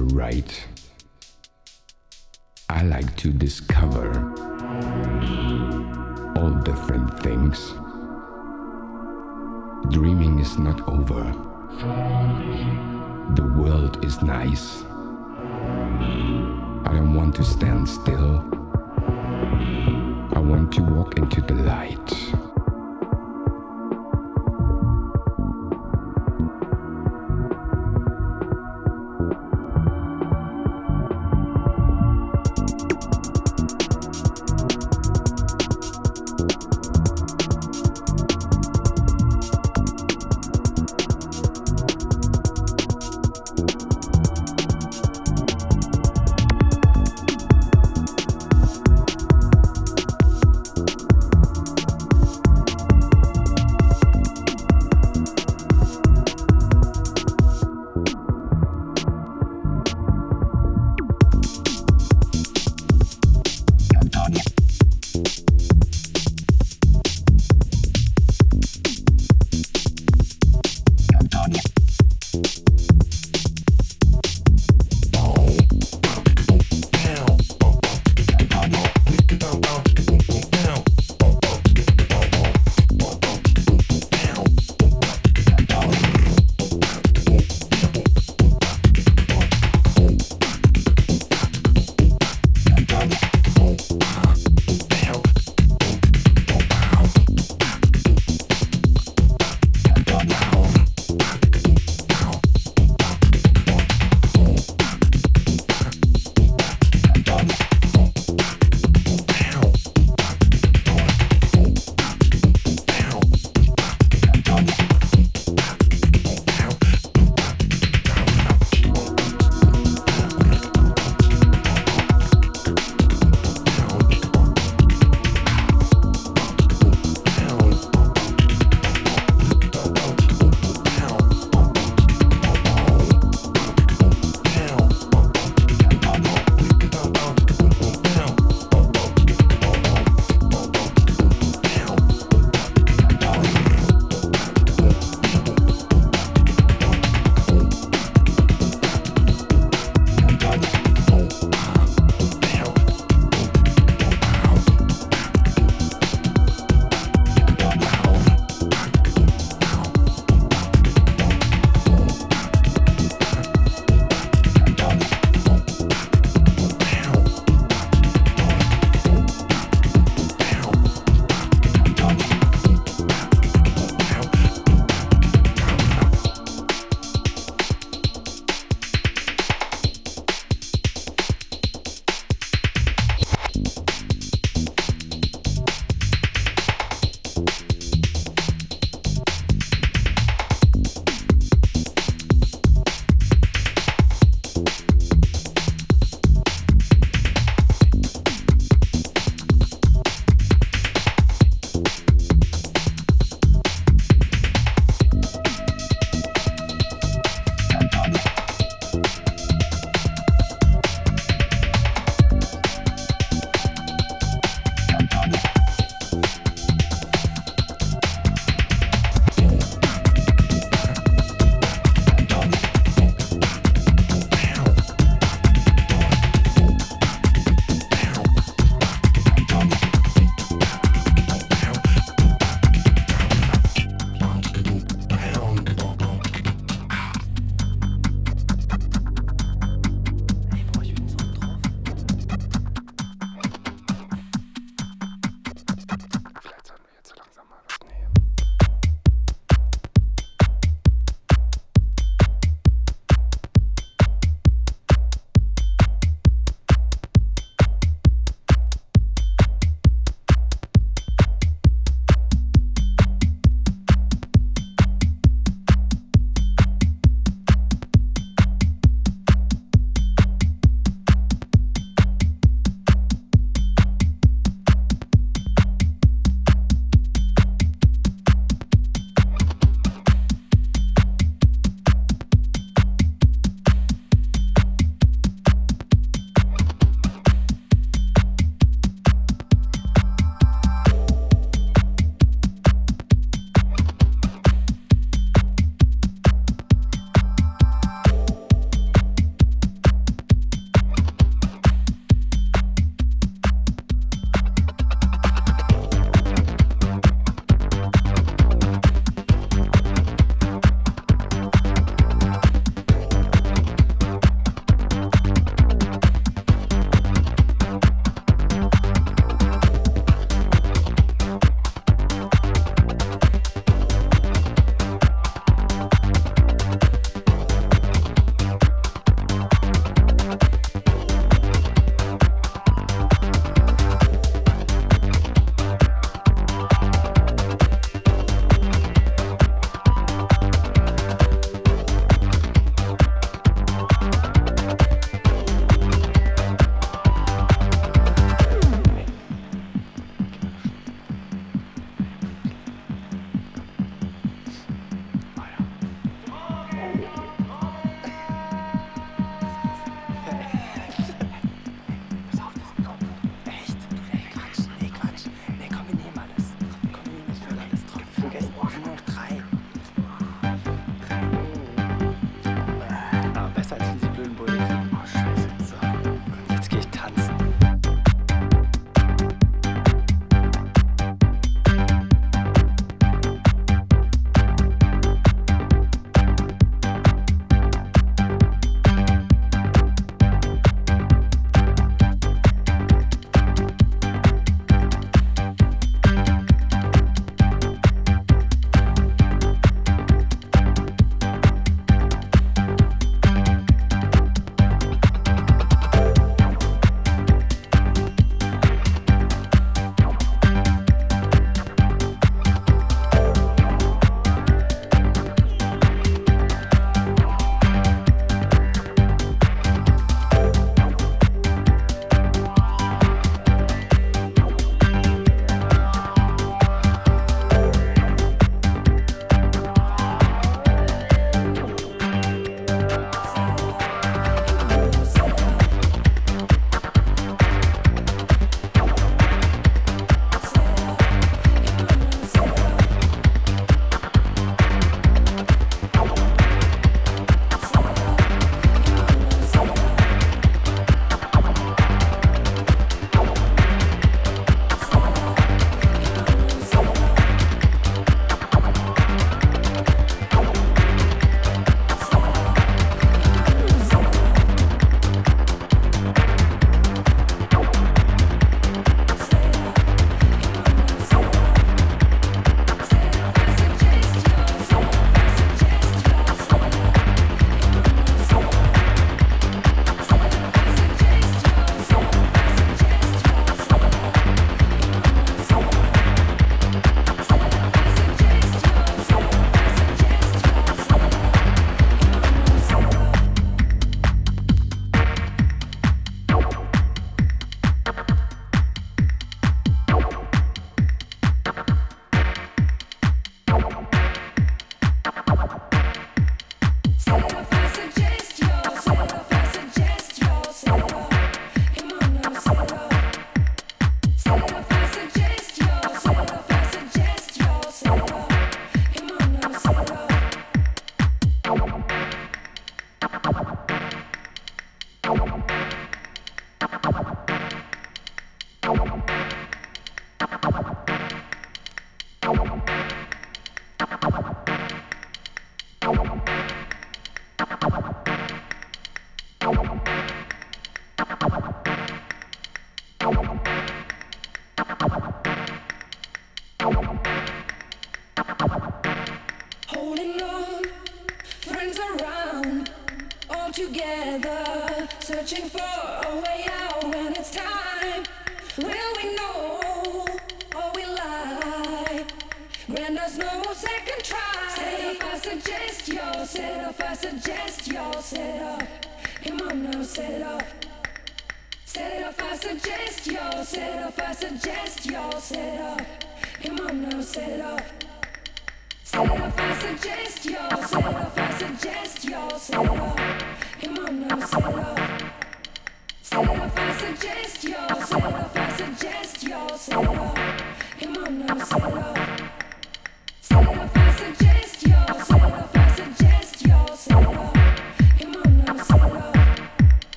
it's. I like to discover all different things. Dreaming is not over. The world is nice. I don't want to stand still. I want to walk into the light.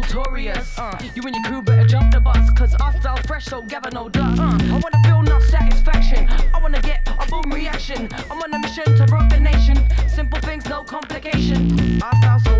notorious. Uh. You and your crew better jump the bus, cause our style fresh, so gather no dust. Uh. I wanna feel no satisfaction. I wanna get a boom reaction. I'm on a mission to rock the nation. Simple things, no complication. Our style so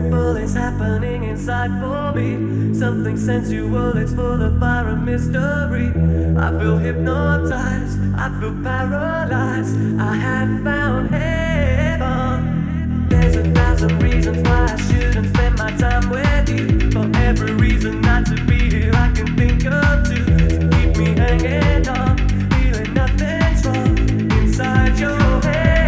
simple is happening inside for me. Something sensual, it's full of fire and mystery. I feel hypnotized, I feel paralyzed. I have found heaven. There's a thousand reasons why I shouldn't spend my time with you. For every reason not to be here, I can think of two to keep me hanging on. Feeling nothing's wrong inside your head.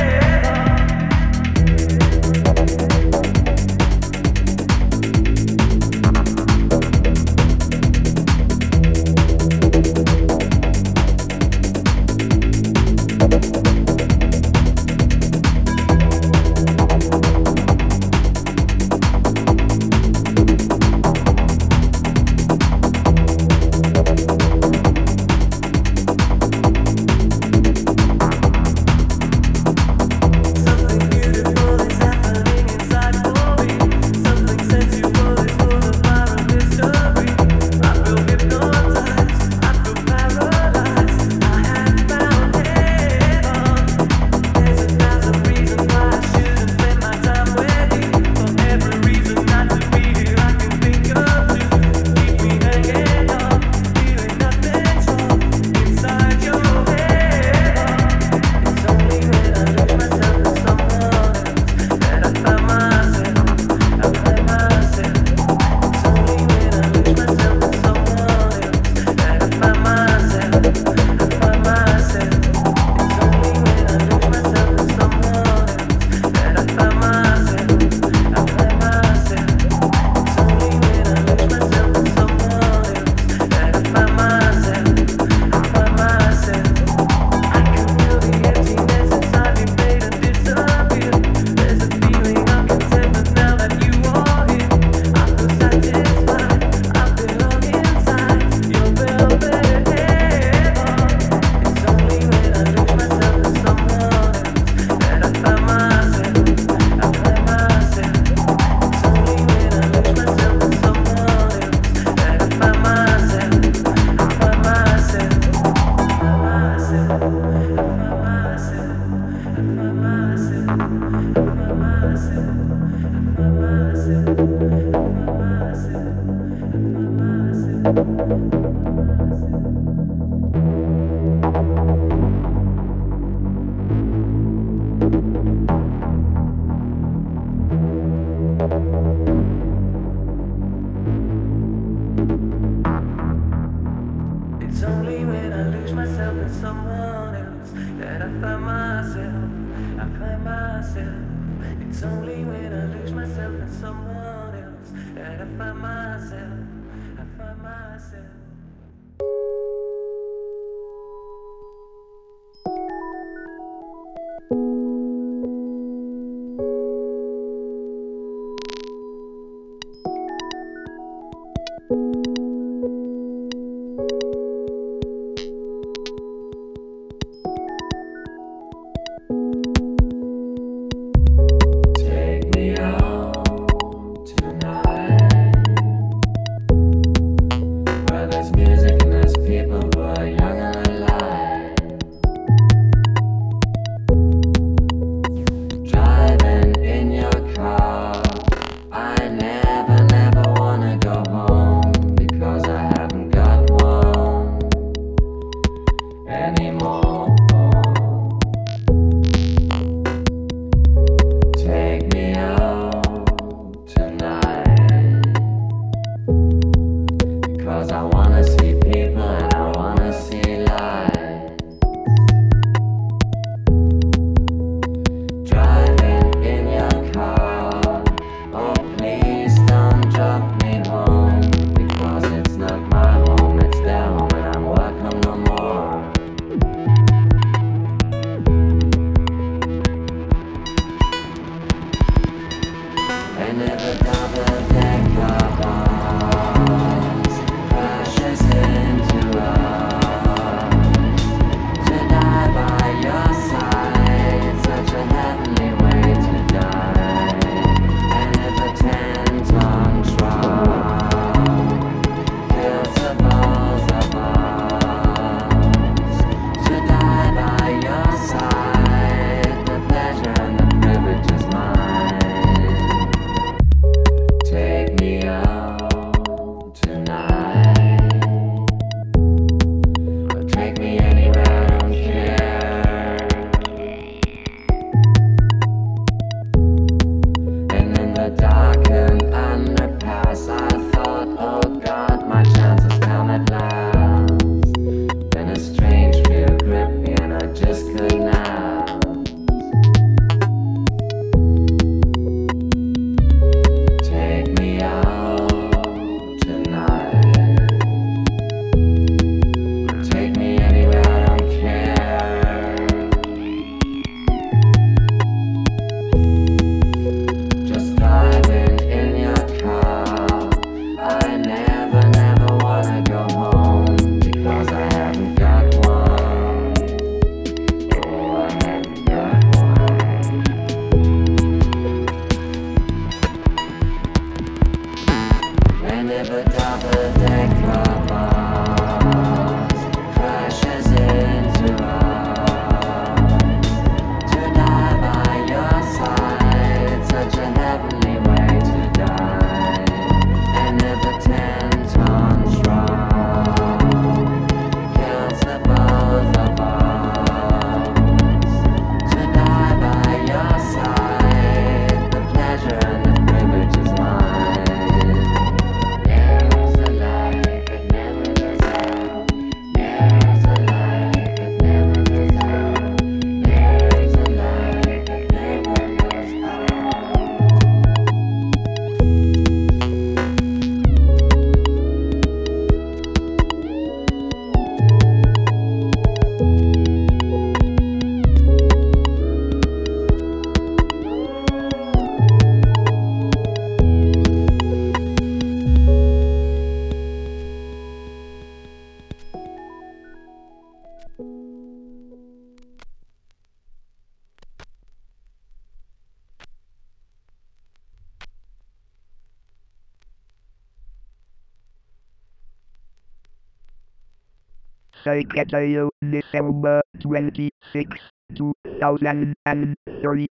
Secretary, December 26, 2003.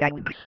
Thanks.